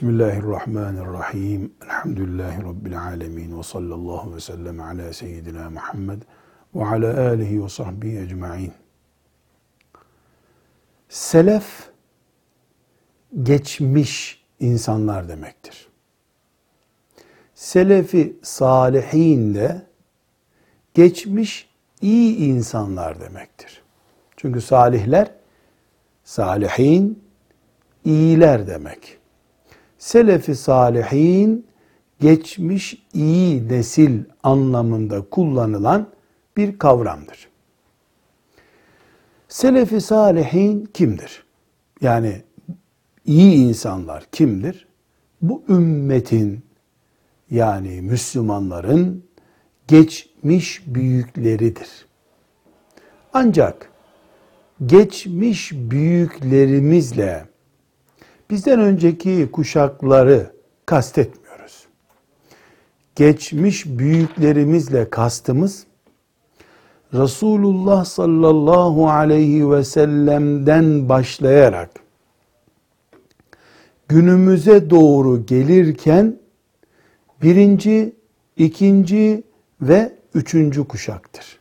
Bismillahirrahmanirrahim. Elhamdülillahi Rabbil alemin. Ve sallallahu ve sellem ala seyyidina Muhammed ve ala alihi ve sahbihi ecma'in. Selef, geçmiş insanlar demektir. Selefi salihin de geçmiş iyi insanlar demektir. Çünkü salihler, salihin, iyiler demek. Selefi salihin geçmiş iyi nesil anlamında kullanılan bir kavramdır. Selefi salihin kimdir? Yani iyi insanlar kimdir? Bu ümmetin yani Müslümanların geçmiş büyükleridir. Ancak geçmiş büyüklerimizle bizden önceki kuşakları kastetmiyoruz. Geçmiş büyüklerimizle kastımız Resulullah sallallahu aleyhi ve sellem'den başlayarak günümüze doğru gelirken birinci, ikinci ve üçüncü kuşaktır.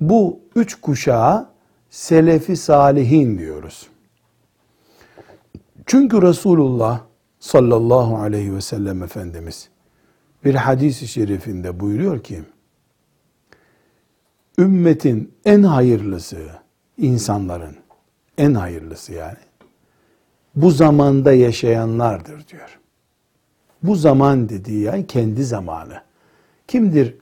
Bu üç kuşağa selefi salihin diyoruz. Çünkü Resulullah sallallahu aleyhi ve sellem Efendimiz bir hadis-i şerifinde buyuruyor ki, ümmetin en hayırlısı, insanların en hayırlısı yani, bu zamanda yaşayanlardır diyor. Bu zaman dediği yani kendi zamanı. Kimdir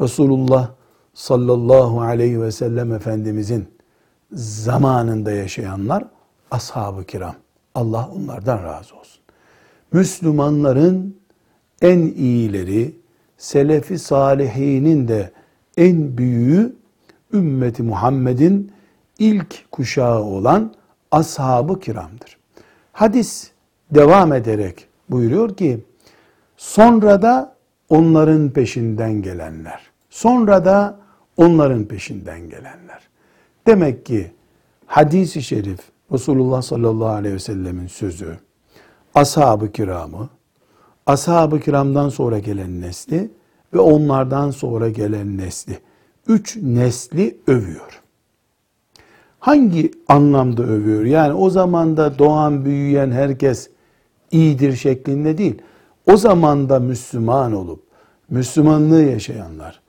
Resulullah sallallahu aleyhi ve sellem Efendimizin zamanında yaşayanlar? Ashab-ı kiram. Allah onlardan razı olsun. Müslümanların en iyileri, selefi salihinin de en büyüğü ümmeti Muhammed'in ilk kuşağı olan ashab-ı kiramdır. Hadis devam ederek buyuruyor ki, sonra da onların peşinden gelenler, sonra da onların peşinden gelenler. Demek ki hadisi şerif Resulullah sallallahu aleyhi ve sellemin sözü, ashab-ı kiramı, ashab-ı kiramdan sonra gelen nesli ve onlardan sonra gelen nesli, üç nesli övüyor. Hangi anlamda övüyor? Yani o zamanda doğan, büyüyen herkes iyidir şeklinde değil. O zamanda Müslüman olup, Müslümanlığı yaşayanlar,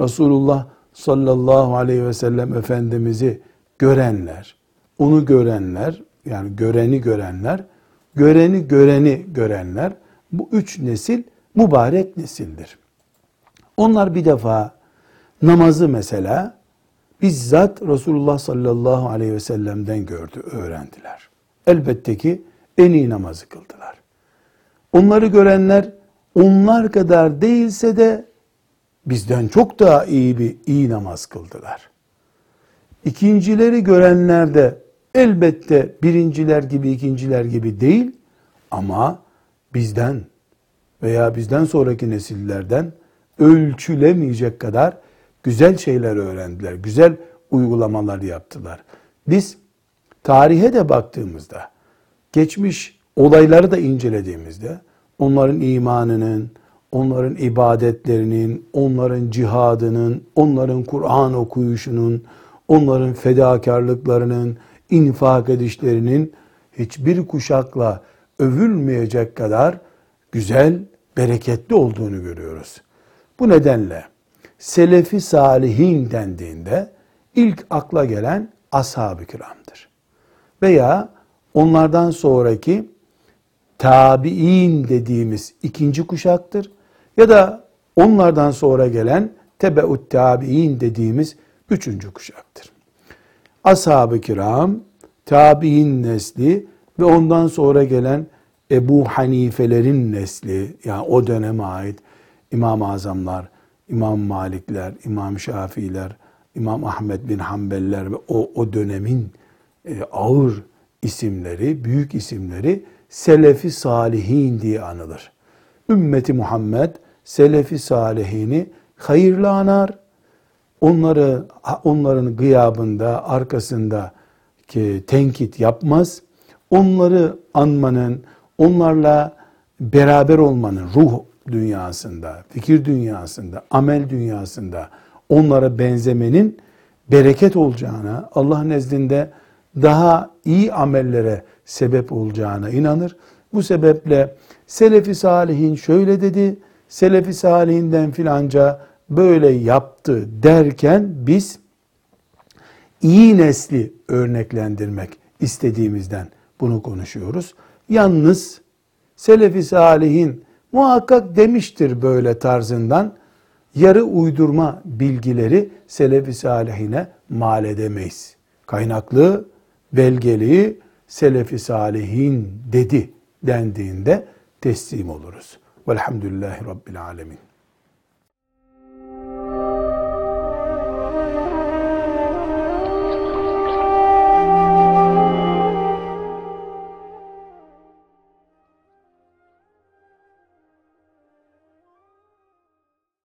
Resulullah sallallahu aleyhi ve sellem Efendimiz'i görenler, onu görenler, yani göreni görenler, göreni göreni görenler, bu üç nesil mübarek nesildir. Onlar bir defa namazı mesela bizzat Resulullah sallallahu aleyhi ve sellem'den gördü, öğrendiler. Elbette ki en iyi namazı kıldılar. Onları görenler onlar kadar değilse de bizden çok daha iyi bir iyi namaz kıldılar. İkincileri görenler de elbette birinciler gibi ikinciler gibi değil ama bizden veya bizden sonraki nesillerden ölçülemeyecek kadar güzel şeyler öğrendiler. Güzel uygulamalar yaptılar. Biz tarihe de baktığımızda, geçmiş olayları da incelediğimizde onların imanının, onların ibadetlerinin, onların cihadının, onların Kur'an okuyuşunun, onların fedakarlıklarının, infak edişlerinin hiçbir kuşakla övülmeyecek kadar güzel, bereketli olduğunu görüyoruz. Bu nedenle selefi salihin dendiğinde ilk akla gelen ashab-ı kiramdır. Veya onlardan sonraki tabi'in dediğimiz ikinci kuşaktır. Ya da onlardan sonra gelen tebeut tabi'in dediğimiz üçüncü kuşaktır. Ashab-ı kiram, tabi'in nesli ve ondan sonra gelen Ebu Hanifelerin nesli, yani o döneme ait İmam-ı Azamlar, İmam Malikler, İmam Şafiiler, İmam Ahmet bin Hanbeller ve o, o dönemin e, ağır isimleri, büyük isimleri Selefi Salihin diye anılır. Ümmeti Muhammed Selefi Salihini hayırlı anar. Onları onların gıyabında, arkasında ki tenkit yapmaz. Onları anmanın, onlarla beraber olmanın ruh dünyasında, fikir dünyasında, amel dünyasında onlara benzemenin bereket olacağına, Allah nezdinde daha iyi amellere sebep olacağına inanır. Bu sebeple Selefi Salihin şöyle dedi, Selefi Salihinden filanca böyle yaptı derken biz iyi nesli örneklendirmek istediğimizden bunu konuşuyoruz. Yalnız Selefi Salihin muhakkak demiştir böyle tarzından yarı uydurma bilgileri Selefi Salihine mal edemeyiz. Kaynaklı, belgeli Selefi Salihin dedi dendiğinde teslim oluruz. Velhamdülillahi Rabbil Alemin.